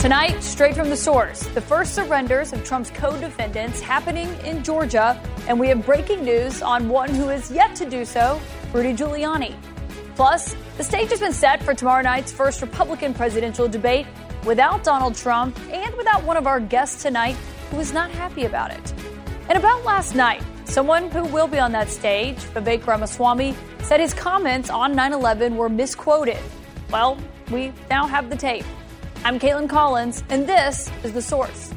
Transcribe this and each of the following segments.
Tonight, straight from the source, the first surrenders of Trump's co defendants happening in Georgia, and we have breaking news on one who is yet to do so Rudy Giuliani. Plus, the stage has been set for tomorrow night's first Republican presidential debate without Donald Trump and without one of our guests tonight who is not happy about it. And about last night, someone who will be on that stage, Vivek Ramaswamy, said his comments on 9 11 were misquoted. Well, we now have the tape. I'm Kaitlan Collins, and this is The Source.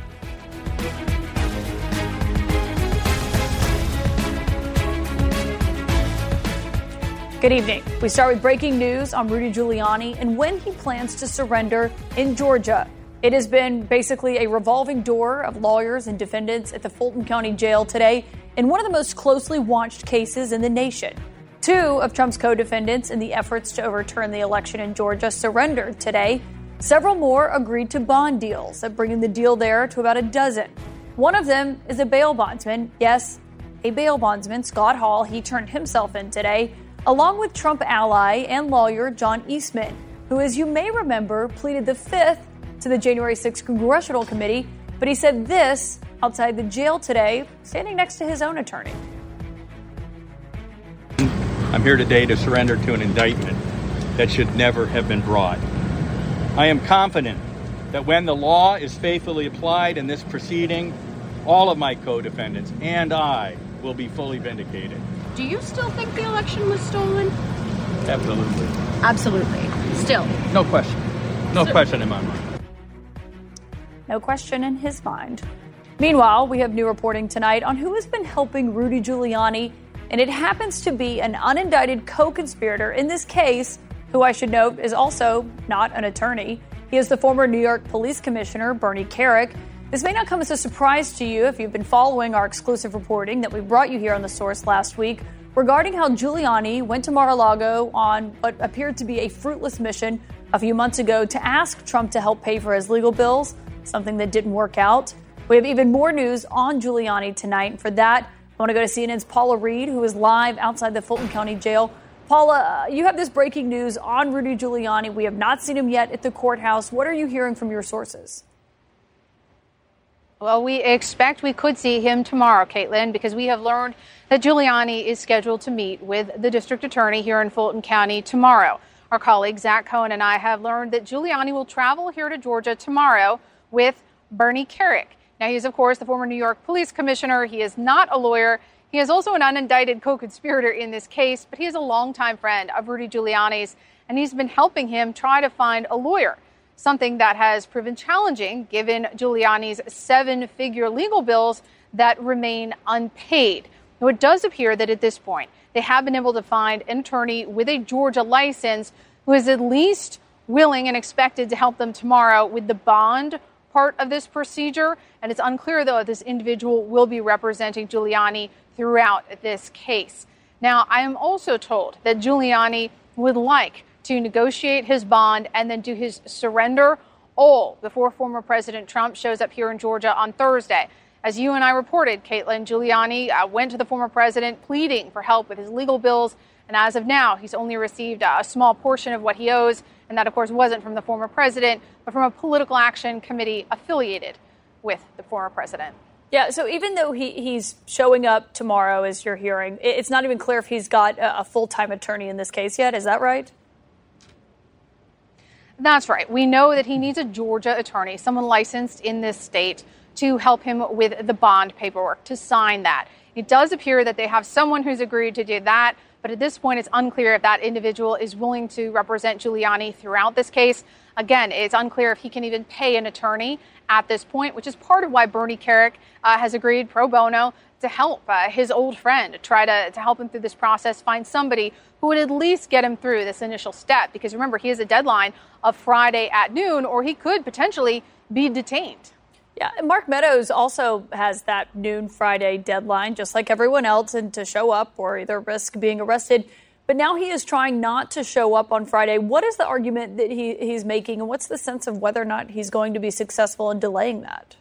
Good evening. We start with breaking news on Rudy Giuliani and when he plans to surrender in Georgia. It has been basically a revolving door of lawyers and defendants at the Fulton County Jail today in one of the most closely watched cases in the nation. Two of Trump's co defendants in the efforts to overturn the election in Georgia surrendered today. Several more agreed to bond deals that bring the deal there to about a dozen. One of them is a bail bondsman. Yes, a bail bondsman, Scott Hall. He turned himself in today along with Trump ally and lawyer John Eastman, who, as you may remember, pleaded the fifth to the January 6th Congressional Committee. But he said this outside the jail today, standing next to his own attorney. I'm here today to surrender to an indictment that should never have been brought. I am confident that when the law is faithfully applied in this proceeding, all of my co defendants and I will be fully vindicated. Do you still think the election was stolen? Absolutely. Absolutely. Still. No question. No so, question in my mind. No question in his mind. Meanwhile, we have new reporting tonight on who has been helping Rudy Giuliani, and it happens to be an unindicted co conspirator in this case, who I should note is also not an attorney. He is the former New York Police Commissioner, Bernie Kerik. This may not come as a surprise to you if you've been following our exclusive reporting that we brought you here on The Source last week regarding how Giuliani went to Mar a Lago on what appeared to be a fruitless mission a few months ago to ask Trump to help pay for his legal bills, something that didn't work out. We have even more news on Giuliani tonight. And for that, I want to go to CNN's Paula Reid, who is live outside the Fulton County Jail. Paula, uh, you have this breaking news on Rudy Giuliani. We have not seen him yet at the courthouse. What are you hearing from your sources? Well, we expect we could see him tomorrow, Kaitlan, because we have learned that Giuliani is scheduled to meet with the district attorney here in Fulton County tomorrow. Our colleague Zach Cohen and I have learned that Giuliani will travel here to Georgia tomorrow with Bernie Kerik. Now, he is, of course, the former New York police commissioner. He is not a lawyer. He is also an unindicted co conspirator in this case, but he is a longtime friend of Rudy Giuliani's, and he's been helping him try to find a lawyer something that has proven challenging given Giuliani's seven figure legal bills that remain unpaid. Now, it does appear that at this point, they have been able to find an attorney with a Georgia license who is at least willing and expected to help them tomorrow with the bond part of this procedure. And it's unclear, though, if this individual will be representing Giuliani throughout this case. Now, I am also told that Giuliani would like to negotiate his bond and then do his surrender all before former President Trump shows up here in Georgia on Thursday. As you and I reported, Kaitlan Giuliani uh, went to the former president pleading for help with his legal bills. And as of now, he's only received a small portion of what he owes. And that, of course, wasn't from the former president, but from a political action committee affiliated with the former president. Yeah, so even though he, he's showing up tomorrow, as you're hearing, it's not even clear if he's got a, a full time attorney in this case yet. Is that right? That's right. We know that he needs a Georgia attorney, someone licensed in this state, to help him with the bond paperwork, to sign that. It does appear that they have someone who's agreed to do that, but at this point, it's unclear if that individual is willing to represent Giuliani throughout this case. Again, it's unclear if he can even pay an attorney at this point, which is part of why Bernie Kerik uh, has agreed pro bono to help uh, his old friend, try to, to help him through this process, find somebody who would at least get him through this initial step. Because remember, he has a deadline of Friday at noon, or he could potentially be detained. Yeah, Mark Meadows also has that noon Friday deadline, just like everyone else, and to show up or either risk being arrested. But now he is trying not to show up on Friday. What is the argument that he, he's making, and what's the sense of whether or not he's going to be successful in delaying that?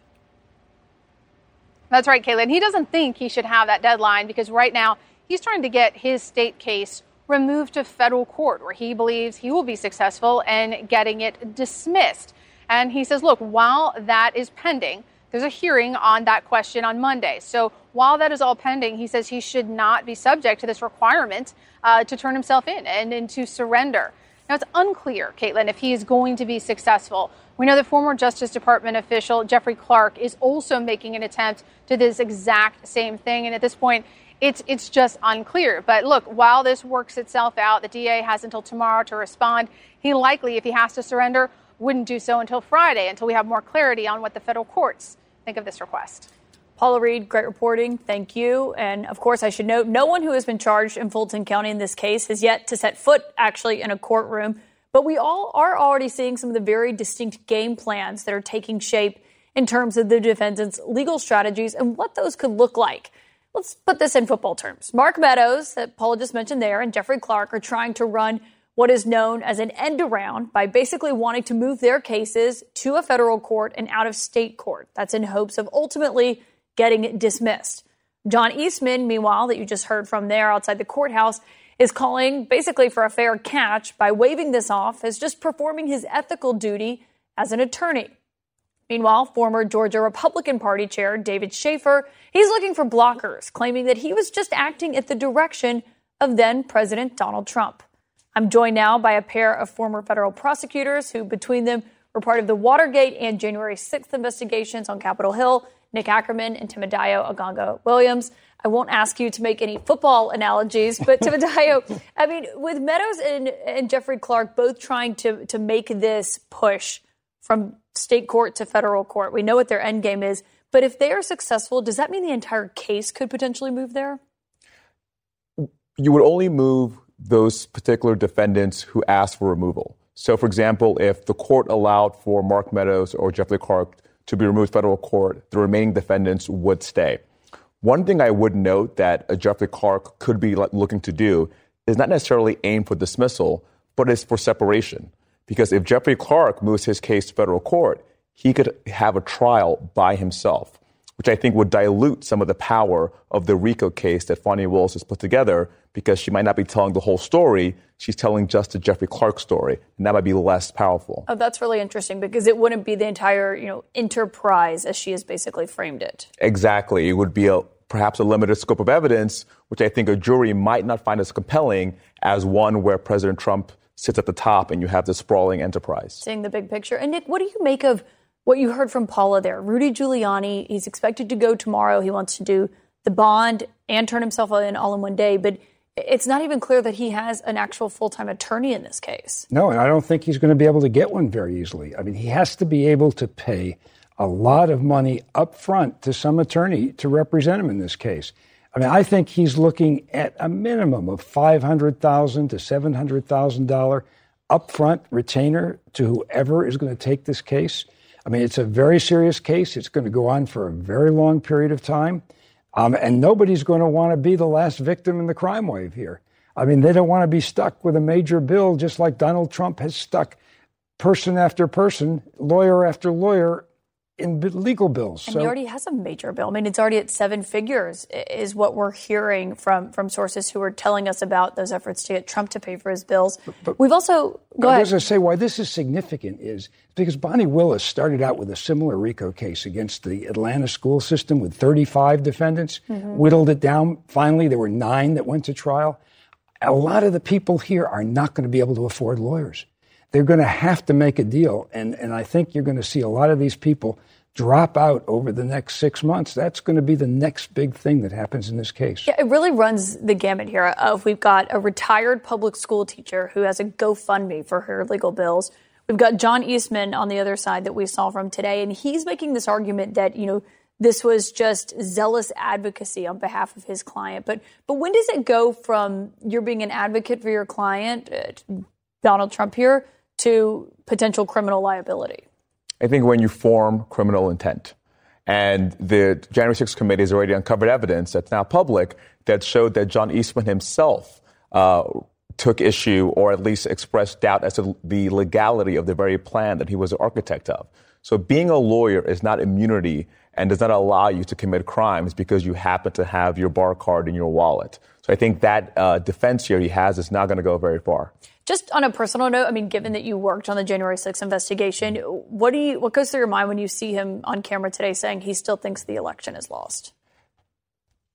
That's right, Kaitlan. He doesn't think he should have that deadline because right now he's trying to get his state case removed to federal court where he believes he will be successful in getting it dismissed. And he says, look, while that is pending, there's a hearing on that question on Monday. So while that is all pending, he says he should not be subject to this requirement uh, to turn himself in and, and to surrender. Now, it's unclear, Kaitlan, if he is going to be successful. We know that former Justice Department official Jeffrey Clark is also making an attempt to this exact same thing. And at this point, it's, it's just unclear. But look, while this works itself out, the DA has until tomorrow to respond. He likely, if he has to surrender, wouldn't do so until Friday, until we have more clarity on what the federal courts think of this request. Paula Reid, great reporting. Thank you. And of course, I should note no one who has been charged in Fulton County in this case has yet to set foot actually in a courtroom. But we all are already seeing some of the very distinct game plans that are taking shape in terms of the defendant's legal strategies and what those could look like. Let's put this in football terms. Mark Meadows, that Paula just mentioned there, and Jeffrey Clark are trying to run what is known as an end around by basically wanting to move their cases to a federal court and out of state court. That's in hopes of ultimately getting it dismissed. John Eastman, meanwhile, that you just heard from there outside the courthouse, is calling basically for a fair catch by waving this off as just performing his ethical duty as an attorney. Meanwhile, former Georgia Republican Party Chair David Shafer, he's looking for blockers, claiming that he was just acting at the direction of then President Donald Trump. I'm joined now by a pair of former federal prosecutors who, between them, were part of the Watergate and January 6th investigations on Capitol Hill, Nick Ackerman and Temidayo Aganga-Williams. I won't ask you to make any football analogies, but Timodayo, I mean, with Meadows and, and Jeffrey Clark both trying to, to make this push from state court to federal court, we know what their end game is. But if they are successful, does that mean the entire case could potentially move there? You would only move those particular defendants who asked for removal. So, for example, if the court allowed for Mark Meadows or Jeffrey Clark to be removed federal court, the remaining defendants would stay. One thing I would note that a Jeffrey Clark could be looking to do is not necessarily aim for dismissal, but is for separation. Because if Jeffrey Clark moves his case to federal court, he could have a trial by himself which I think would dilute some of the power of the RICO case that Fani Willis has put together because she might not be telling the whole story. She's telling just the Jeffrey Clark story, and that might be less powerful. Oh, that's really interesting because it wouldn't be the entire, you know, enterprise as she has basically framed it. Exactly. It would be a, perhaps a limited scope of evidence, which I think a jury might not find as compelling as one where President Trump sits at the top and you have this sprawling enterprise. Seeing the big picture. And Nick, what do you make of what you heard from Paula there. Rudy Giuliani, he's expected to go tomorrow. He wants to do the bond and turn himself in all in one day, but it's not even clear that he has an actual full time attorney in this case. No, and I don't think he's going to be able to get one very easily. I mean, he has to be able to pay a lot of money up front to some attorney to represent him in this case. I mean, I think he's looking at a minimum of five hundred thousand to seven hundred thousand dollar upfront retainer to whoever is going to take this case. I mean, it's a very serious case. It's going to go on for a very long period of time. Um, and nobody's going to want to be the last victim in the crime wave here. I mean, they don't want to be stuck with a major bill just like Donald Trump has stuck person after person, lawyer after lawyer in legal bills. And so, he already has a major bill. I mean, it's already at seven figures, is what we're hearing from from sources who are telling us about those efforts to get Trump to pay for his bills. But, but We've also go I was to say why this is significant is because Fani Willis started out with a similar RICO case against the Atlanta school system with 35 defendants, mm-hmm. whittled it down. Finally, there were nine that went to trial. A lot of the people here are not going to be able to afford lawyers they're going to have to make a deal. And, and I think you're going to see a lot of these people drop out over the next six months. That's going to be the next big thing that happens in this case. Yeah, it really runs the gamut here of we've got a retired public school teacher who has a GoFundMe for her legal bills. We've got John Eastman on the other side that we saw from today, and he's making this argument that, you know, this was just zealous advocacy on behalf of his client. But but when does it go from you're being an advocate for your client, uh, Donald Trump here, to potential criminal liability? I think when you form criminal intent. And the January 6th committee has already uncovered evidence that's now public that showed that John Eastman himself uh, took issue or at least expressed doubt as to the legality of the very plan that he was the architect of. So being a lawyer is not immunity and does not allow you to commit crimes because you happen to have your bar card in your wallet. So I think that uh, defense here he has is not going to go very far. Just on a personal note, I mean, given that you worked on the January 6th investigation, what do you what goes through your mind when you see him on camera today saying he still thinks the election is lost?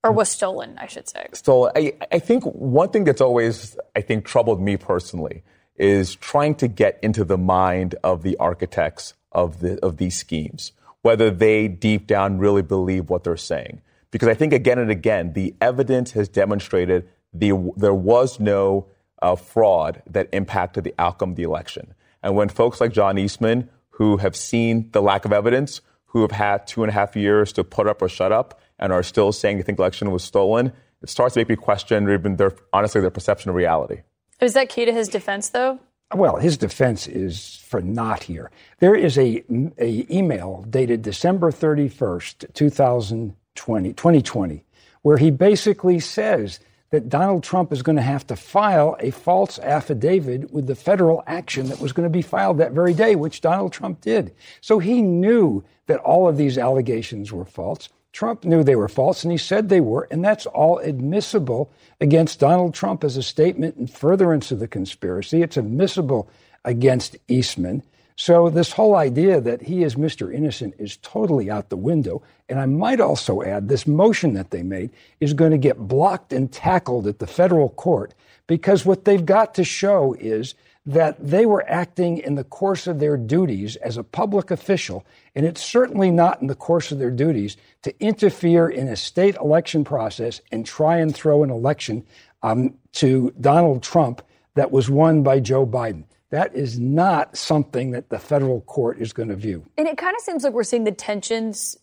Or was stolen, I should say. So I, I think one thing that's always, I think, troubled me personally is trying to get into the mind of the architects of the of these schemes whether they deep down really believe what they're saying. Because I think again and again, the evidence has demonstrated the, there was no uh, fraud that impacted the outcome of the election. And when folks like John Eastman, who have seen the lack of evidence, who have had two and a half years to put up or shut up, and are still saying they think the election was stolen, it starts to make me question even their, honestly, their perception of reality. Is that key to his defense, though? Well, his defense is for not here. There is a, a email dated December 31st, 2020, 2020, where he basically says that Donald Trump is going to have to file a false affidavit with the federal action that was going to be filed that very day, which Donald Trump did. So he knew that all of these allegations were false. Trump knew they were false, and he said they were, and that's all admissible against Donald Trump as a statement in furtherance of the conspiracy. It's admissible against Eastman. So this whole idea that he is Mr. Innocent is totally out the window. And I might also add this motion that they made is going to get blocked and tackled at the federal court because what they've got to show is that they were acting in the course of their duties as a public official, and it's certainly not in the course of their duties to interfere in a state election process and try and throw an election um, to Donald Trump that was won by Joe Biden. That is not something that the federal court is going to view. And it kind of seems like we're seeing the tensions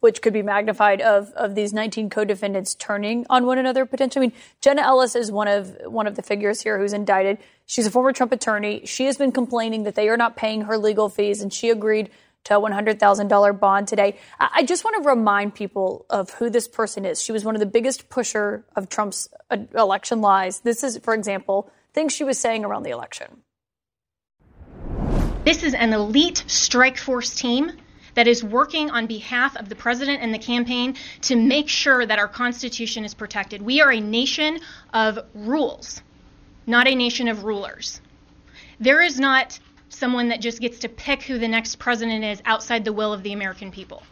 which could be magnified of of these 19 co-defendants turning on one another potentially. I mean, Jenna Ellis is one of one of the figures here who's indicted. She's a former Trump attorney. She has been complaining that they are not paying her legal fees, and she agreed to a $100,000 bond today. I just want to remind people of who this person is. She was one of the biggest pusher of Trump's uh, election lies. This is, for example, things she was saying around the election. This is an elite strike force team that is working on behalf of the president and the campaign to make sure that our Constitution is protected. We are a nation of rules, not a nation of rulers. There is not someone that just gets to pick who the next president is outside the will of the American people.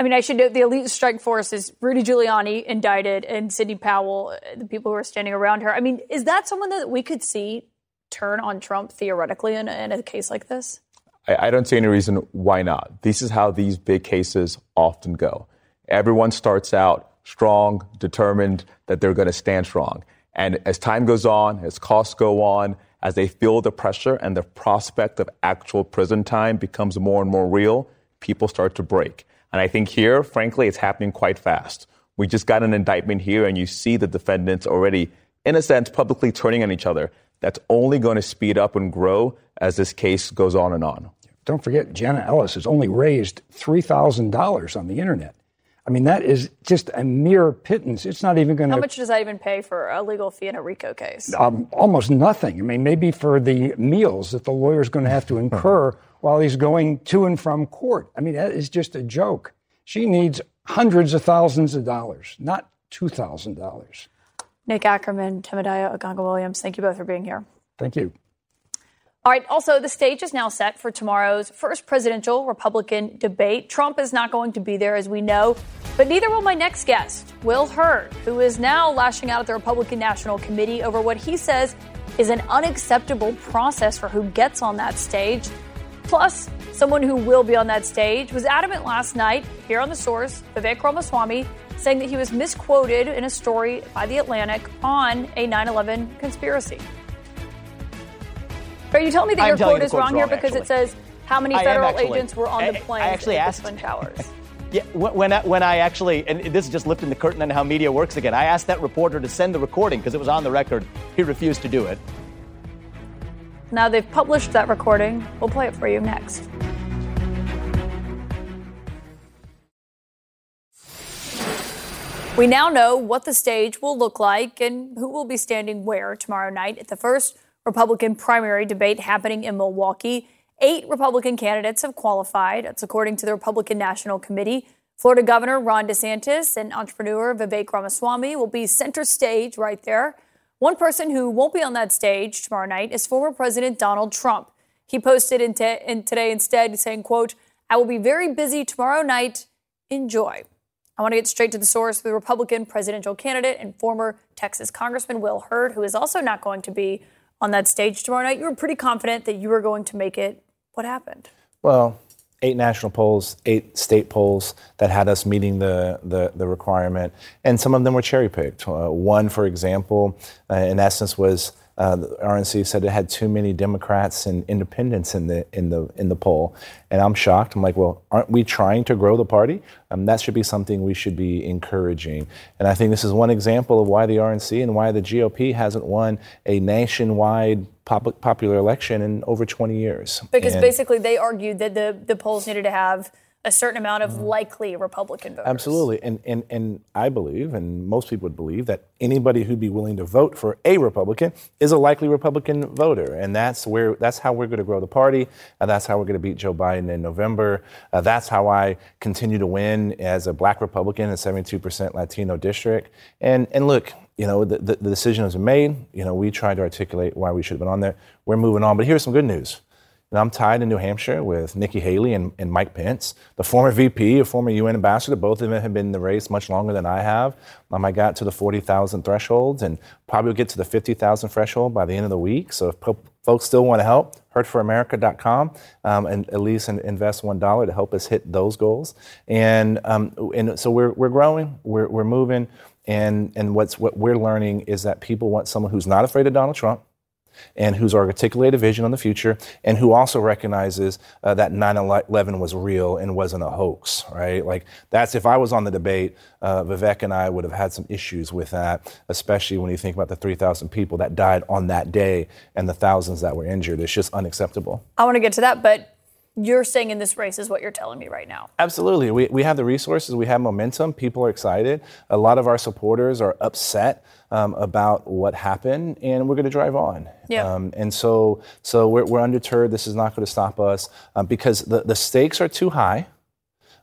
I mean, I should note the elite strike force is Rudy Giuliani indicted and Sidney Powell, the people who are standing around her. I mean, is that someone that we could see turn on Trump theoretically in, in a case like this? I, I don't see any reason why not. This is how these big cases often go. Everyone starts out strong, determined that they're going to stand strong. And as time goes on, as costs go on, as they feel the pressure and the prospect of actual prison time becomes more and more real, people start to break. And I think here, frankly, it's happening quite fast. We just got an indictment here, and you see the defendants already, in a sense, publicly turning on each other. That's only going to speed up and grow as this case goes on and on. Don't forget, Jenna Ellis has only raised $3,000 on the internet. I mean, that is just a mere pittance. It's not even going to. How much does that even pay for a legal fee in a RICO case? Um, almost nothing. I mean, maybe for the meals that the lawyer is going to have to incur while he's going to and from court. I mean, that is just a joke. She needs hundreds of thousands of dollars, not $2,000. Nick Ackerman, Temidayo Aganga-Williams, thank you both for being here. Thank you. All right. Also, the stage is now set for tomorrow's first presidential Republican debate. Trump is not going to be there, as we know, but neither will my next guest, Will Hurd, who is now lashing out at the Republican National Committee over what he says is an unacceptable process for who gets on that stage. Plus, someone who will be on that stage was adamant last night here on the source, Vivek Ramaswamy, saying that he was misquoted in a story by The Atlantic on a 9 11 conspiracy. Are you telling me that your quote is wrong, wrong, here because actually. it says how many federal agents were on the plane at the Twin Towers? Yeah, when I, when I actually, and this is just lifting the curtain on how media works again, I asked that reporter to send the recording because it was on the record. He refused to do it. Now they've published that recording. We'll play it for you next. We now know what the stage will look like and who will be standing where tomorrow night at the first Republican primary debate happening in Milwaukee. Eight Republican candidates have qualified. That's according to the Republican National Committee. Florida Governor Ron DeSantis and entrepreneur Vivek Ramaswamy will be center stage right there. One person who won't be on that stage tomorrow night is former President Donald Trump. He posted in, in today instead saying, quote, I will be very busy tomorrow night. Enjoy. I want to get straight to the source with the Republican presidential candidate and former Texas Congressman Will Hurd, who is also not going to be on that stage tomorrow night. You were pretty confident that you were going to make it what happened? Well, eight national polls, eight state polls that had us meeting the, the, the requirement, and some of them were cherry picked. Uh, one, for example, uh, in essence, was uh, the RNC said it had too many Democrats and independents in the in the in the poll, and I'm shocked. I'm like, well, aren't we trying to grow the party? Um, that should be something we should be encouraging. And I think this is one example of why the RNC and why the GOP hasn't won a nationwide pop- popular election in over 20 years. Because and basically, they argued that the the polls needed to have a certain amount of mm-hmm. likely Republican voters. Absolutely. And, and, and I believe, and most people would believe, that anybody who'd be willing to vote for a Republican is a likely Republican voter. And that's where that's how we're going to grow the party. Uh, that's how we're going to beat Joe Biden in November. Uh, that's how I continue to win as a black Republican in a 72% Latino district. And, and look, you know, the, the, the decision was made. You know, we tried to articulate why we should have been on there. We're moving on. But here's some good news. And I'm tied in New Hampshire with Nikki Haley and, and, Mike Pence, the former VP, a former UN ambassador. Both of them have been in the race much longer than I have. Um, I got to the 40,000 thresholds and probably will get to the 50,000 threshold by the end of the week. So if po- folks still want to help, hurdforamerica.com um, and at least invest $1 to help us hit those goals. And, um, and so we're, we're growing, we're, we're moving. And, and what's, what we're learning is that people want someone who's not afraid of Donald Trump and who's articulated a vision on the future, and who also recognizes uh, that 9/11 was real and wasn't a hoax, right? Like that's if I was on the debate, uh, Vivek and I would have had some issues with that, especially when you think about the 3,000 people that died on that day and the thousands that were injured. It's just unacceptable. I want to get to that, but you're saying in this race is what you're telling me right now. Absolutely. We, we have the resources, we have momentum, people are excited. A lot of our supporters are upset um, about what happened, and we're going to drive on. Yeah. Um, and so, so we're, we're undeterred. This is not going to stop us um, because the, the stakes are too high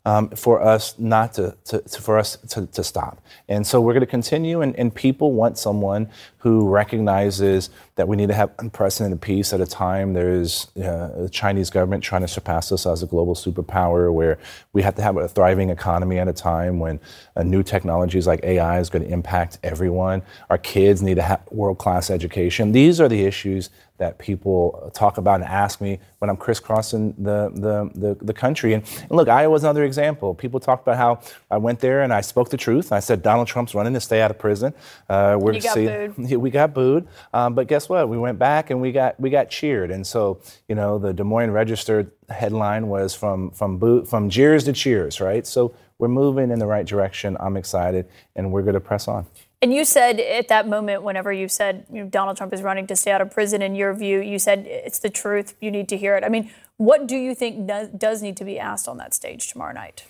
um, for us not to, to, to for us to, to, stop. And so we're going to continue, and, and, people want someone who recognizes that we need to have unprecedented peace at a time there's uh, the Chinese government trying to surpass us as a global superpower, where we have to have a thriving economy at a time when uh, new technologies like AI is going to impact everyone. Our kids need to have world class education. These are the issues that people talk about and ask me when I'm crisscrossing the, the, the, the country. And, and, look, Iowa's another example. People talk about how I went there and I spoke the truth. I said Donald Trump's running to stay out of prison. Uh, we're you got see, booed. We got booed. Um, but guess what? We went back and we got we got cheered. And so, you know, the Des Moines Register headline was from from boo, from jeers to cheers, right? So we're moving in the right direction. I'm excited, and we're going to press on. And you said at that moment, whenever you said you know, Donald Trump is running to stay out of prison, in your view, you said it's the truth. You need to hear it. I mean, what do you think does need to be asked on that stage tomorrow night?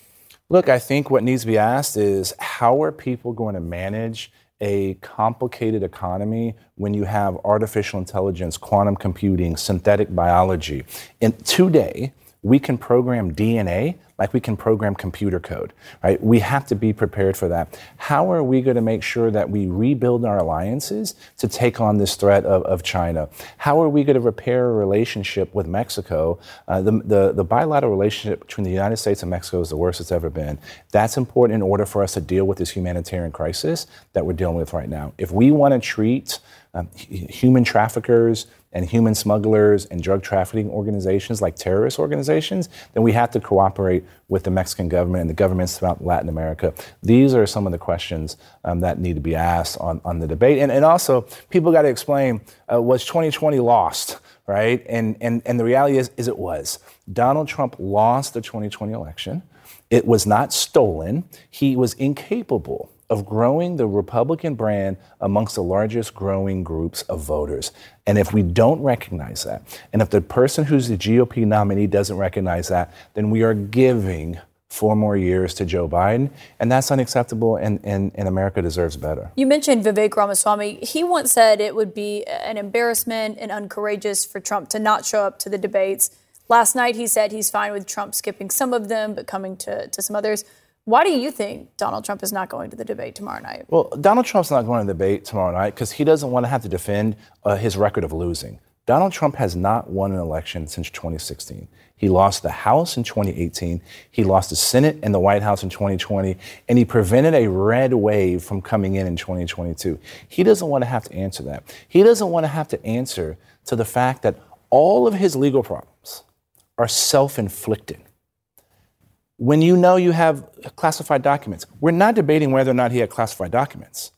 Look, I think what needs to be asked is how are people going to manage a complicated economy when you have artificial intelligence, quantum computing, synthetic biology? And today, we can program DNA like we can program computer code, right? We have to be prepared for that. How are we going to make sure that we rebuild our alliances to take on this threat of, of China? How are we going to repair a relationship with Mexico? Uh, the, the, the bilateral relationship between the United States and Mexico is the worst it's ever been. That's important in order for us to deal with this humanitarian crisis that we're dealing with right now. If we want to treat um, human traffickers, and human smugglers and drug trafficking organizations like terrorist organizations, then we have to cooperate with the Mexican government and the governments throughout Latin America. These are some of the questions um, that need to be asked on, on the debate. And, and also, people got to explain uh, was 2020 lost? right? And, and, and the reality is, is it was. Donald Trump lost the 2020 election. It was not stolen. He was incapable of growing the Republican brand amongst the largest growing groups of voters. And if we don't recognize that, and if the person who's the GOP nominee doesn't recognize that, then we are giving four more years to Joe Biden, and that's unacceptable, and, and, and America deserves better. You mentioned Vivek Ramaswamy. He once said it would be an embarrassment and uncourageous for Trump to not show up to the debates. Last night, he said he's fine with Trump skipping some of them, but coming to, to some others. Why do you think Donald Trump is not going to the debate tomorrow night? Well, Donald Trump's not going to the debate tomorrow night because he doesn't want to have to defend uh, his record of losing. Donald Trump has not won an election since 2016. He lost the House in 2018. He lost the Senate and the White House in 2020. And he prevented a red wave from coming in in 2022. He doesn't want to have to answer that. He doesn't want to have to answer to the fact that all of his legal problems are self inflicted. When you know you have classified documents, we're not debating whether or not he had classified documents.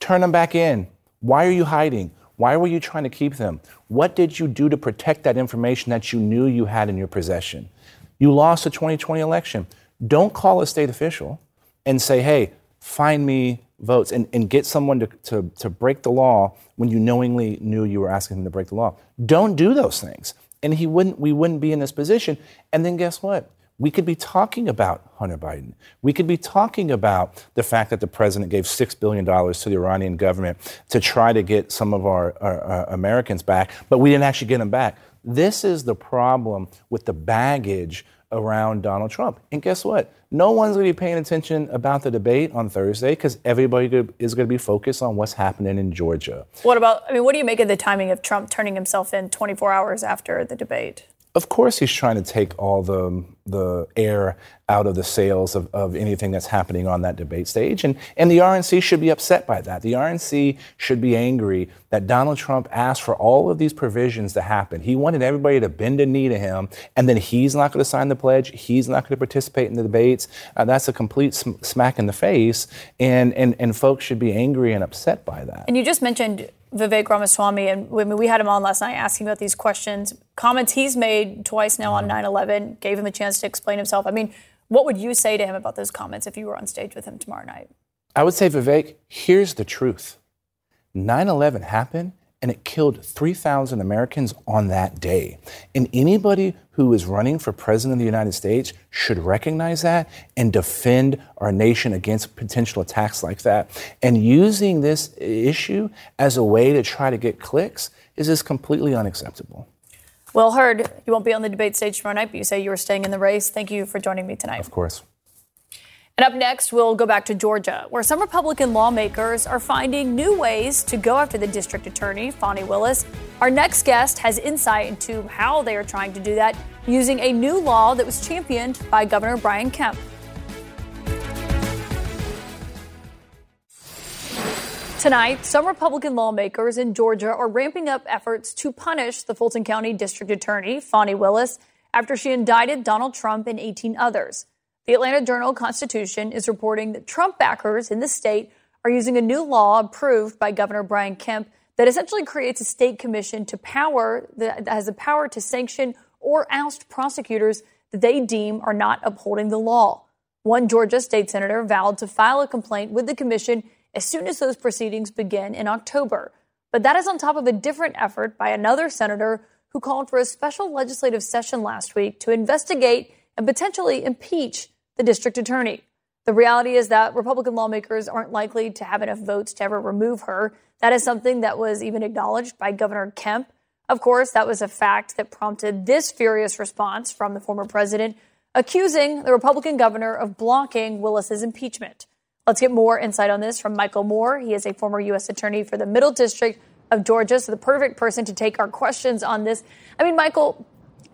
Turn them back in. Why are you hiding? Why were you trying to keep them? What did you do to protect that information that you knew you had in your possession? You lost the 2020 election. Don't call a state official and say, hey, find me votes and, and get someone to, to, to break the law when you knowingly knew you were asking them to break the law. Don't do those things. And he wouldn't, we wouldn't be in this position. And then guess what? We could be talking about Hunter Biden. We could be talking about the fact that the president gave $6 billion to the Iranian government to try to get some of our, our, our, Americans back, but we didn't actually get them back. This is the problem with the baggage around Donald Trump. And guess what? No one's going to be paying attention about the debate on Thursday because everybody is going to be focused on what's happening in Georgia. What about, I mean, what do you make of the timing of Trump turning himself in 24 hours after the debate? Of course, he's trying to take all the the air out of the sails of, of anything that's happening on that debate stage. And, and the RNC should be upset by that. The RNC should be angry that Donald Trump asked for all of these provisions to happen. He wanted everybody to bend a knee to him, and then he's not going to sign the pledge. He's not going to participate in the debates. Uh, that's a complete sm- smack in the face. And, and, and folks should be angry and upset by that. And you just mentioned Vivek Ramaswamy, and we had him on last night asking about these questions. Comments he's made twice now on 9 11, gave him a chance to explain himself. I mean, what would you say to him about those comments if you were on stage with him tomorrow night? I would say, Vivek, here's the truth 9 11 happened and it killed 3,000 Americans on that day. And anybody who is running for president of the United States should recognize that and defend our nation against potential attacks like that. And using this issue as a way to try to get clicks is just completely unacceptable. Will, Hurd, you won't be on the debate stage tomorrow night, but you say you are staying in the race. Thank you for joining me tonight. Of course. And up next, we'll go back to Georgia, where some Republican lawmakers are finding new ways to go after the district attorney, Fani Willis. Our next guest has insight into how they are trying to do that using a new law that was championed by Governor Brian Kemp. Tonight, some Republican lawmakers in Georgia are ramping up efforts to punish the Fulton County District Attorney, Fani Willis, after she indicted Donald Trump and 18 others. The Atlanta Journal Constitution is reporting that Trump backers in the state are using a new law approved by Governor Brian Kemp that essentially creates a state commission to power that has the power to sanction or oust prosecutors that they deem are not upholding the law. One Georgia state senator vowed to file a complaint with the commission as soon as those proceedings begin in October. But that is on top of a different effort by another senator who called for a special legislative session last week to investigate and potentially impeach the district attorney. The reality is that Republican lawmakers aren't likely to have enough votes to ever remove her. That is something that was even acknowledged by Governor Kemp. Of course, that was a fact that prompted this furious response from the former president, accusing the Republican governor of blocking Willis's impeachment. Let's get more insight on this from Michael Moore. He is a former U.S. attorney for the Middle District of Georgia, so the perfect person to take our questions on this. I mean, Michael,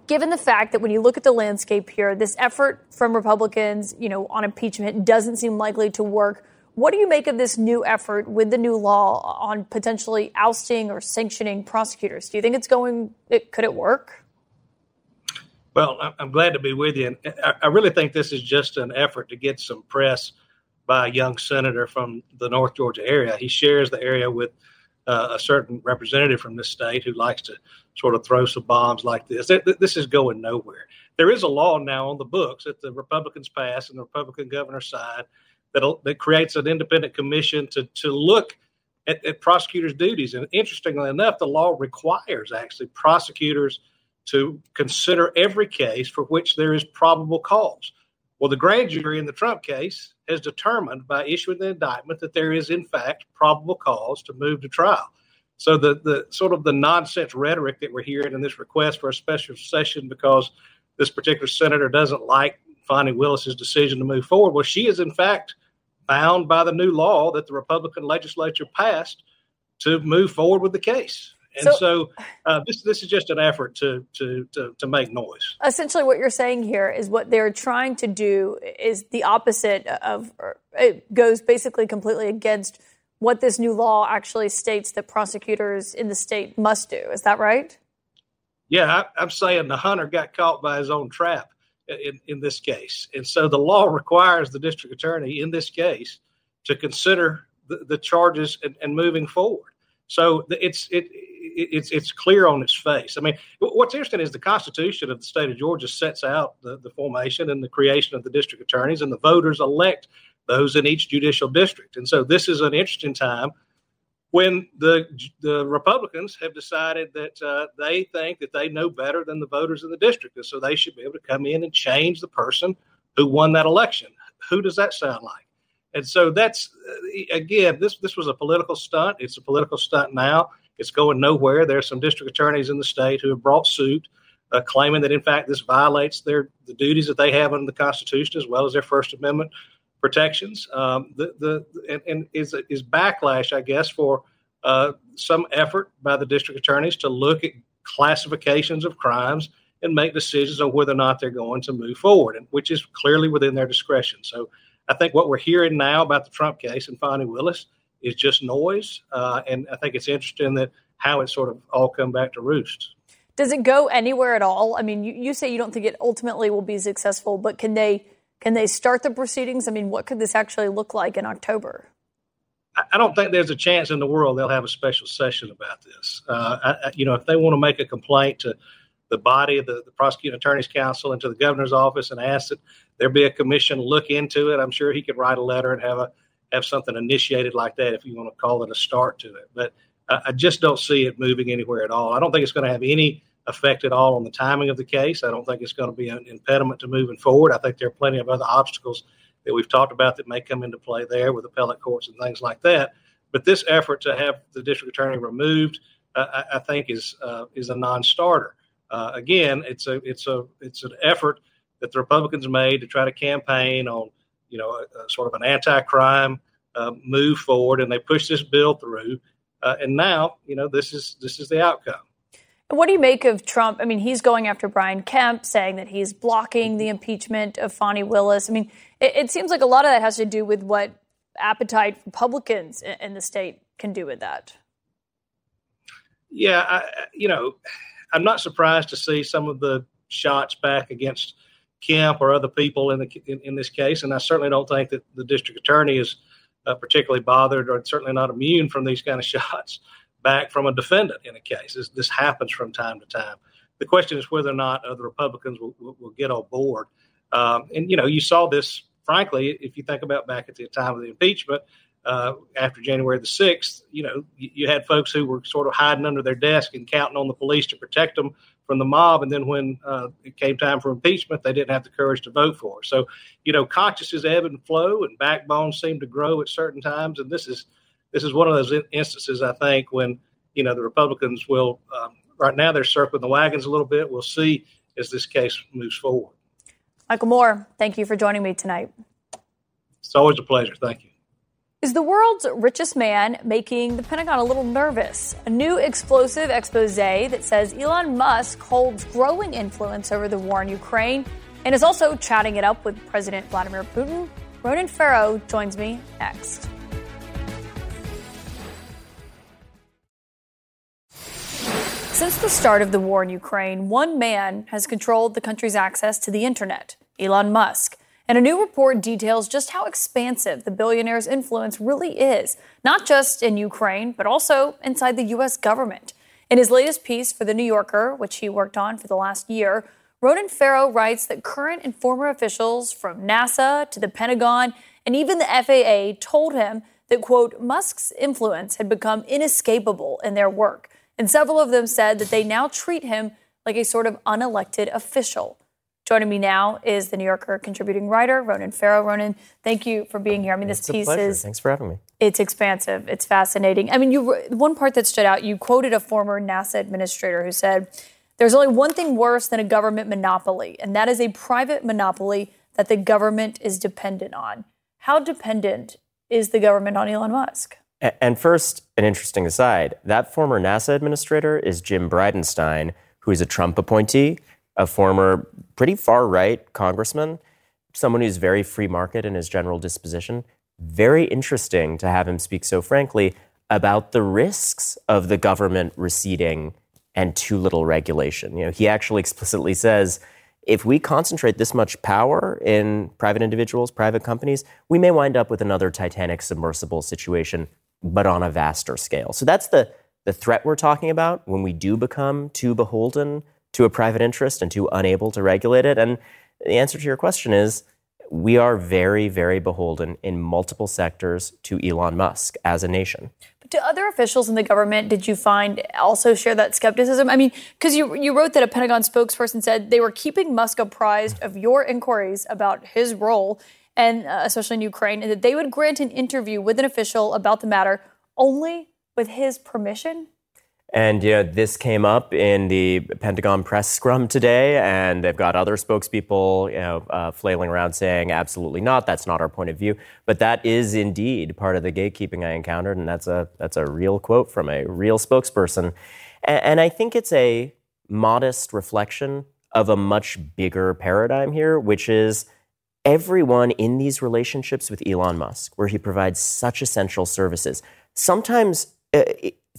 given the fact that when you look at the landscape here, this effort from Republicans, you know, on impeachment doesn't seem likely to work. What do you make of this new effort with the new law on potentially ousting or sanctioning prosecutors? Do you think it's going? It, could it work? Well, I'm glad to be with you. And I really think this is just an effort to get some press by a young senator from the North Georgia area. He shares the area with uh, a certain representative from this state who likes to sort of throw some bombs like this. This is going nowhere. There is a law now on the books that the Republicans pass and the Republican governor signed that that creates an independent commission to to look at, at prosecutors' duties. And interestingly enough, the law requires actually prosecutors to consider every case for which there is probable cause. Well, the grand jury in the Trump case has determined by issuing the indictment that there is, in fact, probable cause to move to trial. So the the sort of the nonsense rhetoric that we're hearing in this request for a special session because this particular senator doesn't like Fani Willis's decision to move forward. Well, she is in fact bound by the new law that the Republican legislature passed to move forward with the case. And so, so uh, this this is just an effort to, to to to make noise. Essentially, what you're saying here is what they're trying to do is the opposite of. It goes basically completely against what this new law actually states that prosecutors in the state must do. Is that right? Yeah, I, am saying the hunter got caught by his own trap in, in this case. And so the law requires the district attorney in this case to consider the, the charges and, and, moving forward. So it's it, it's it's clear on its face. I mean, what's interesting is the Constitution of the state of Georgia sets out the, the formation and the creation of the district attorneys, and the voters elect those in each judicial district. And so this is an interesting time when the the Republicans have decided that uh, they think that they know better than the voters in the district, and so they should be able to come in and change the person who won that election. Who does that sound like? And so that's uh, again, this this was a political stunt. It's a political stunt now. It's going nowhere. There are some district attorneys in the state who have brought suit, uh, claiming that in fact this violates their the duties that they have under the Constitution as well as their First Amendment protections. Um, the the and, and, is is backlash, I guess, for uh, some effort by the district attorneys to look at classifications of crimes and make decisions on whether or not they're going to move forward, and which is clearly within their discretion. So, I think what we're hearing now about the Trump case and Fani Willis is just noise, uh, and I think it's interesting that how it sort of all come back to roost. Does it go anywhere at all? I mean, you, you say you don't think it ultimately will be successful, but can they can they start the proceedings? I mean, what could this actually look like in October? I don't think there's a chance in the world they'll have a special session about this. Uh, I, you know, if they want to make a complaint to the body of the, the prosecuting attorney's council and to the governor's office and ask that there be a commission look into it, I'm sure he could write a letter and have a have something initiated like that if you want to call it a start to it. But I, I just don't see it moving anywhere at all. I don't think it's going to have any effect at all on the timing of the case. I don't think it's going to be an impediment to moving forward. I think there are plenty of other obstacles that we've talked about that may come into play there with appellate courts and things like that. But this effort to have the district attorney removed, uh, I, I, think, is uh, is a non-starter. Uh, again, it's a it's a it's an effort that the Republicans made to try to campaign on, you know, a, a sort of an anti-crime uh, move forward, and they pushed this bill through. Uh, and now, you know, this is this is the outcome. What do you make of Trump? I mean, he's going after Brian Kemp, saying that he's blocking the impeachment of Fani Willis. I mean, it, it seems like a lot of that has to do with what appetite Republicans in the state can do with that. Yeah, I, you know, I'm not surprised to see some of the shots back against Kemp or other people in the in, in this case, and I certainly don't think that the district attorney is uh, particularly bothered or certainly not immune from these kind of shots back from a defendant in a case. This, this happens from time to time. The question is whether or not other Republicans will, will, will get on board. Um, and, you know, you saw this, frankly, if you think about back at the time of the impeachment, uh, after January the 6th, you know, you, you, had folks who were sort of hiding under their desk and counting on the police to protect them from the mob. And then when uh, it came time for impeachment, they didn't have the courage to vote for. So, you know, consciences ebb and flow and backbones seem to grow at certain times. And this is this is one of those instances, I think, when you know the Republicans will. Um, right now, they're circling the wagons a little bit. We'll see as this case moves forward. Michael Moore, thank you for joining me tonight. It's always a pleasure. Thank you. Is the world's richest man making the Pentagon a little nervous? A new explosive expose that says Elon Musk holds growing influence over the war in Ukraine and is also chatting it up with President Vladimir Putin. Ronan Farrow joins me next. Since the start of the war in Ukraine, one man has controlled the country's access to the internet Elon Musk. And a new report details just how expansive the billionaire's influence really is, not just in Ukraine, but also inside the U.S. government. In his latest piece for The New Yorker, which he worked on for the last year, Ronan Farrow writes that current and former officials from NASA to the Pentagon and even the FAA told him that, quote, Musk's influence had become inescapable in their work. And several of them said that they now treat him like a sort of unelected official. Joining me now is the New Yorker contributing writer, Ronan Farrow. Ronan, thank you for being here. I mean, it's this piece is. Thanks for having me. It's expansive. It's fascinating. I mean, you one part that stood out, you quoted a former NASA administrator who said, There's only one thing worse than a government monopoly, and that is a private monopoly that the government is dependent on. How dependent is the government on Elon Musk? And first, an interesting aside that former NASA administrator is Jim Bridenstine, who is a Trump appointee a former pretty far right congressman, someone who's very free market in his general disposition. Very interesting to have him speak so frankly about the risks of the government receding and too little regulation. You know, he actually explicitly says if we concentrate this much power in private individuals, private companies, we may wind up with another Titanic submersible situation, but on a vaster scale. So that's the the threat we're talking about when we do become too beholden to a private interest and too unable to regulate it? And the answer to your question is we are very, very beholden in multiple sectors to Elon Musk as a nation. But do other officials in the government, did you find, also share that skepticism? I mean, because you, you wrote that a Pentagon spokesperson said they were keeping Musk apprised of your inquiries about his role, and uh, especially in Ukraine, and that they would grant an interview with an official about the matter only with his permission? And you know, this came up in the Pentagon press scrum today, and they've got other spokespeople you know, uh, flailing around saying, absolutely not, that's not our point of view. But that is indeed part of the gatekeeping I encountered, and that's a, that's a real quote from a real spokesperson. And, and I think it's a modest reflection of a much bigger paradigm here, which is everyone in these relationships with Elon Musk, where he provides such essential services, sometimes. Uh,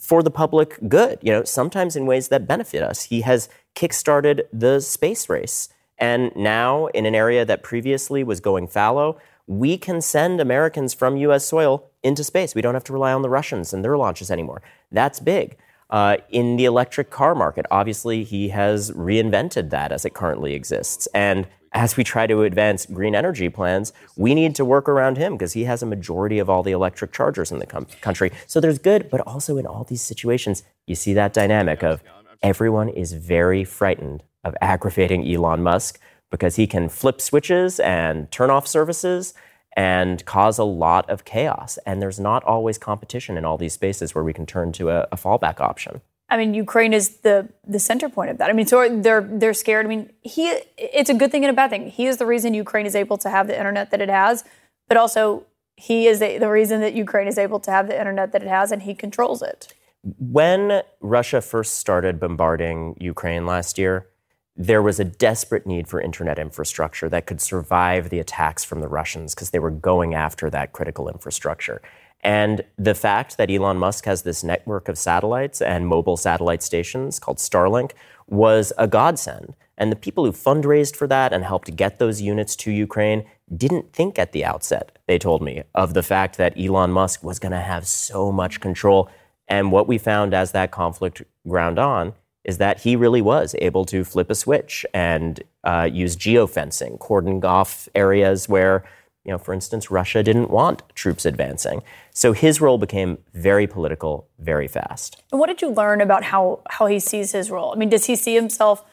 for the public good, you know, sometimes in ways that benefit us. He has kickstarted the space race. And now, in an area that previously was going fallow, we can send Americans from U.S. soil into space. We don't have to rely on the Russians and their launches anymore. That's big. Uh, in the electric car market, obviously, he has reinvented that as it currently exists. And as we try to advance green energy plans, we need to work around him because he has a majority of all the electric chargers in the com- country. So there's good, but also in all these situations, you see that dynamic of everyone is very frightened of aggravating Elon Musk because he can flip switches and turn off services and cause a lot of chaos. And there's not always competition in all these spaces where we can turn to a, a fallback option. I mean, Ukraine is the the center point of that. I mean, so they're they're scared. I mean, he it's a good thing and a bad thing. He is the reason Ukraine is able to have the internet that it has, but also he is the, the reason that Ukraine is able to have the internet that it has, and he controls it. When Russia first started bombarding Ukraine last year, there was a desperate need for internet infrastructure that could survive the attacks from the Russians because they were going after that critical infrastructure. And the fact that Elon Musk has this network of satellites and mobile satellite stations called Starlink was a godsend. And the people who fundraised for that and helped get those units to Ukraine didn't think at the outset, they told me, of the fact that Elon Musk was going to have so much control. And what we found as that conflict ground on is that he really was able to flip a switch and uh, use geofencing, cordon off areas where you know, for instance, Russia didn't want troops advancing. So his role became very political very fast. And what did you learn about how, how he sees his role? I mean, does he see himself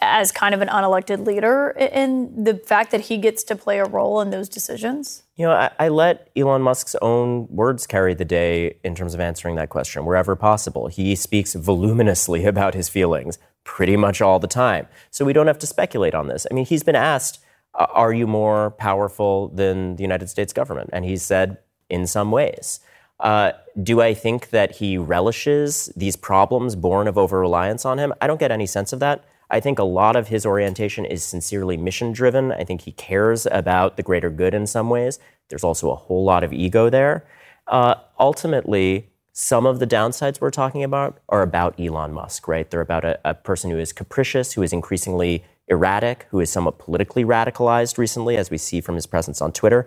as kind of an unelected leader in the fact that he gets to play a role in those decisions? You know, I, I, let Elon Musk's own words carry the day in terms of answering that question wherever possible. He speaks voluminously about his feelings pretty much all the time. So we don't have to speculate on this. I mean, he's been asked are you more powerful than the United States government? And he said, in some ways. Uh, do I think that he relishes these problems born of over reliance on him? I don't get any sense of that. I think a lot of his orientation is sincerely mission driven. I think he cares about the greater good in some ways. There's also a whole lot of ego there. Uh, ultimately, some of the downsides we're talking about are about Elon Musk, right? They're about a, a person who is capricious, who is increasingly erratic, who is somewhat politically radicalized recently, as we see from his presence on Twitter.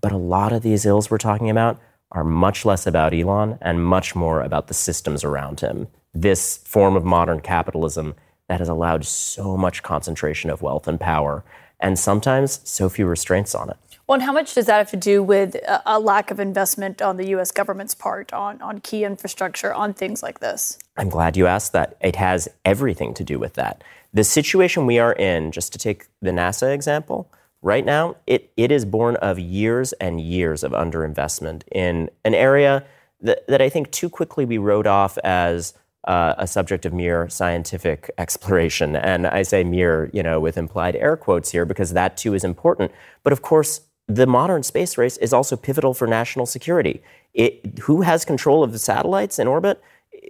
But a lot of these ills we're talking about are much less about Elon and much more about the systems around him. This form of modern capitalism that has allowed so much concentration of wealth and power, and sometimes so few restraints on it. Well, and how much does that have to do with a, a lack of investment on the U.S. government's part on, on key infrastructure, on things like this? I'm glad you asked that. It has everything to do with that. The situation we are in, just to take the NASA example, right now, it, it is born of years and years of underinvestment in an area that, that I think too quickly we wrote off as uh, a subject of mere scientific exploration. And I say mere, you know, with implied air quotes here because that too is important. But of course, the modern space race is also pivotal for national security. It, who has control of the satellites in orbit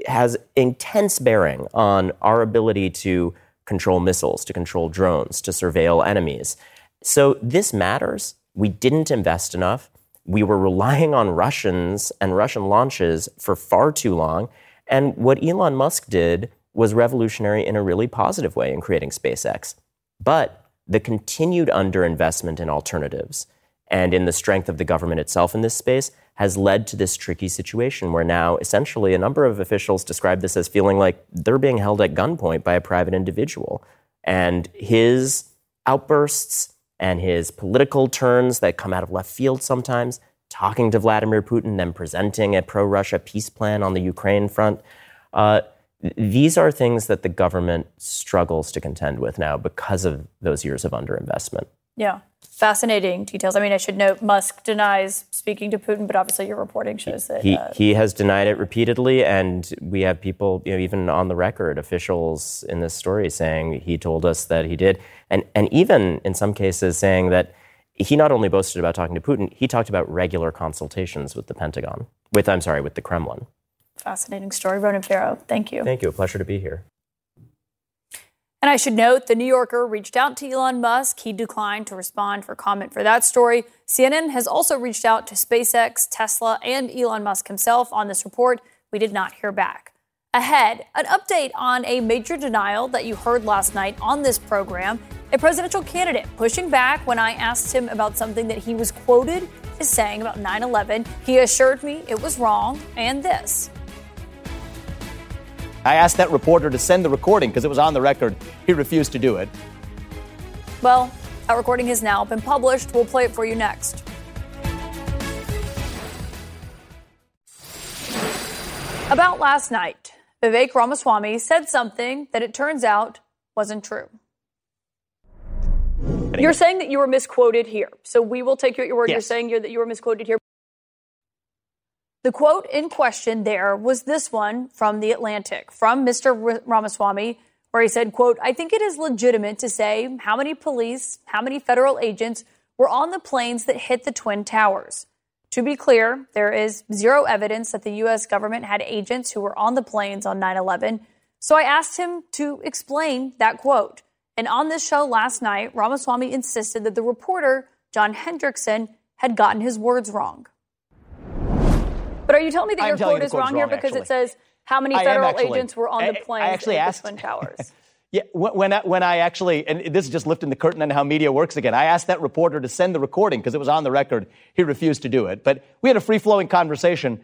has intense bearing on our ability to control missiles, to control drones, to surveil enemies. So this matters. We didn't invest enough. We were relying on Russians and Russian launches for far too long. And what Elon Musk did was revolutionary in a really positive way in creating SpaceX. But the continued underinvestment in alternatives and in the strength of the government itself in this space has led to this tricky situation where now essentially a number of officials describe this as feeling like they're being held at gunpoint by a private individual. And his outbursts and his political turns that come out of left field sometimes, talking to Vladimir Putin, then presenting a pro Russia peace plan on the Ukraine front. Uh, these are things that the government struggles to contend with now because of those years of underinvestment. Yeah, fascinating details. I mean, I should note Musk denies speaking to Putin, but obviously your reporting shows that he, uh, he has denied it repeatedly, and we have people, you know, even on the record, officials in this story saying he told us that he did, and and even in some cases saying that he not only boasted about talking to Putin, he talked about regular consultations with the Pentagon, with I'm sorry, with the Kremlin. Fascinating story, Ronan Farrow. Thank you. Thank you. A pleasure to be here. And I should note the New Yorker reached out to Elon Musk. He declined to respond for comment for that story. CNN has also reached out to SpaceX, Tesla, and Elon Musk himself on this report. We did not hear back. Ahead, an update on a major denial that you heard last night on this program. A presidential candidate pushing back when I asked him about something that he was quoted as saying about 9 11. He assured me it was wrong, and this. I asked that reporter to send the recording because it was on the record. He refused to do it. Well, that recording has now been published. We'll play it for you next. About last night, Vivek Ramaswamy said something that it turns out wasn't true. You're saying that you were misquoted here. So we will take you at your word. Yes. You're saying you're, that you were misquoted here. The quote in question there was this one from The Atlantic, from Mr. Ramaswamy, where he said, quote, I think it is legitimate to say how many police, how many federal agents were on the planes that hit the Twin Towers. To be clear, there is zero evidence that the U.S. government had agents who were on the planes on 9 11. So I asked him to explain that quote. And on this show last night, Ramaswamy insisted that the reporter, John Hendrickson, had gotten his words wrong. But are you telling me that I'm your quote is the wrong here because actually. it says how many federal actually. agents were on I- the I planes actually asked- the Twin Towers? Yeah, when when I, when I actually, and this is just lifting the curtain on how media works again. I asked that reporter to send the recording because it was on the record. He refused to do it. But we had a free flowing conversation.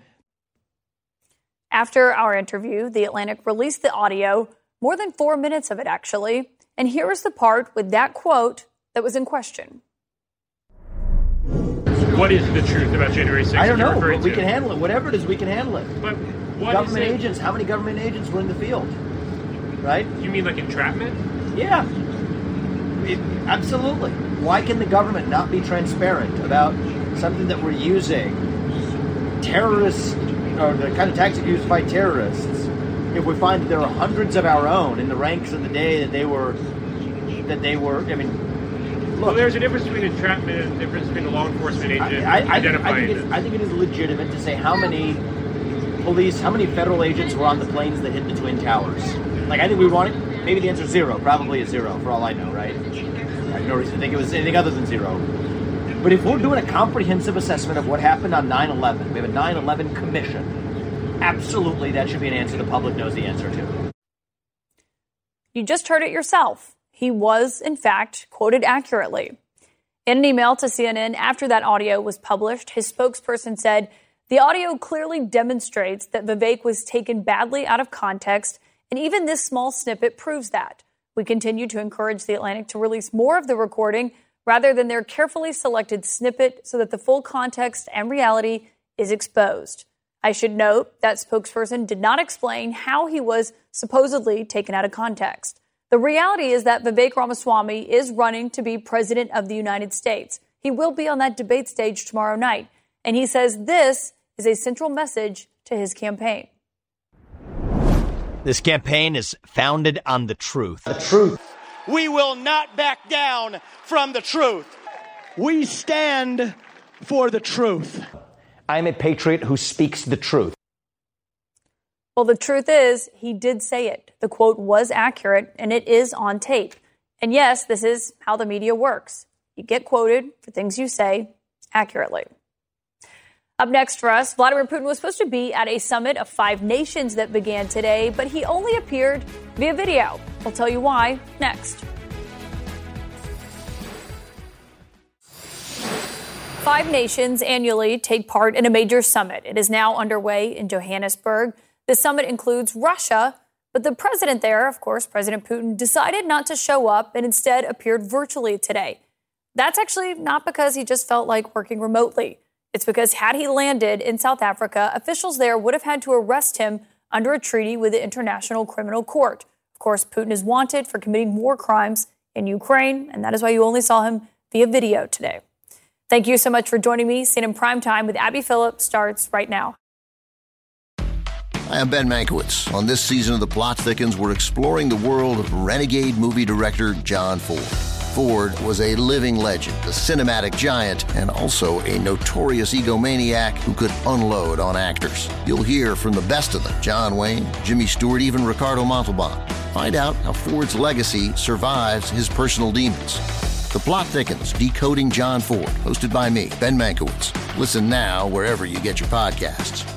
After our interview, The Atlantic released the audio, more than four minutes of it actually. And here is the part with that quote that was in question. What is the truth about January 6th? I don't know, but we to? can handle it. Whatever it is, we can handle it. But government agents, how many government agents were in the field? Right? You mean like entrapment? Yeah. It- absolutely. Why can the government not be transparent about something that we're using? Terrorists, or the kind of tactics used by terrorists, if we find that there are hundreds of our own in the ranks of the day that they were, that they were, I mean, Well, there's a difference between entrapment and a difference between a law enforcement agent I, I, I, think, I, identifying think this. it, I think it is legitimate to say how many police, how many federal agents were on the planes that hit the Twin Towers. Like, I think we want it. Maybe the answer is zero. Probably is zero, for all I know, right? I have no reason to think it was anything other than zero. But if we're doing a comprehensive assessment of what happened on 9 11, we have a 9 11 commission, absolutely that should be an answer the public knows the answer to. You just heard it yourself. He was, in fact, quoted accurately. In an email to CNN after that audio was published, his spokesperson said the audio clearly demonstrates that Vivek was taken badly out of context, and even this small snippet proves that. We continue to encourage The Atlantic to release more of the recording rather than their carefully selected snippet so that the full context and reality is exposed. I should note that spokesperson did not explain how he was supposedly taken out of context. The reality is that Vivek Ramaswamy is running to be president of the United States. He will be on that debate stage tomorrow night. And he says this is a central message to his campaign. This campaign is founded on the truth. The truth. We will not back down from the truth. We stand for the truth. I'm a patriot who speaks the truth. Well, the truth is, he did say it. The quote was accurate and it is on tape. And yes, this is how the media works. You get quoted for things you say accurately. Up next for us, Vladimir Putin was supposed to be at a summit of five nations that began today, but he only appeared via video. We'll tell you why next. Five nations annually take part in a major summit. It is now underway in Johannesburg. The summit includes Russia, but the president there, of course, President Putin, decided not to show up and instead appeared virtually today. That's actually not because he just felt like working remotely. It's because had he landed in South Africa, officials there would have had to arrest him under a treaty with the International Criminal Court. Of course, Putin is wanted for committing war crimes in Ukraine, and that is why you only saw him via video today. Thank you so much for joining me. CNN Prime Time with Abby Phillip starts right now. Hi, I'm Ben Mankiewicz. On this season of The Plot Thickens, we're exploring the world of renegade movie director John Ford. Ford was a living legend, a cinematic giant, and also a notorious egomaniac who could unload on actors. You'll hear from the best of them John Wayne, Jimmy Stewart, even Ricardo Montalban. Find out how Ford's legacy survives his personal demons. The Plot Thickens Decoding John Ford, hosted by me, Ben Mankiewicz. Listen now wherever you get your podcasts.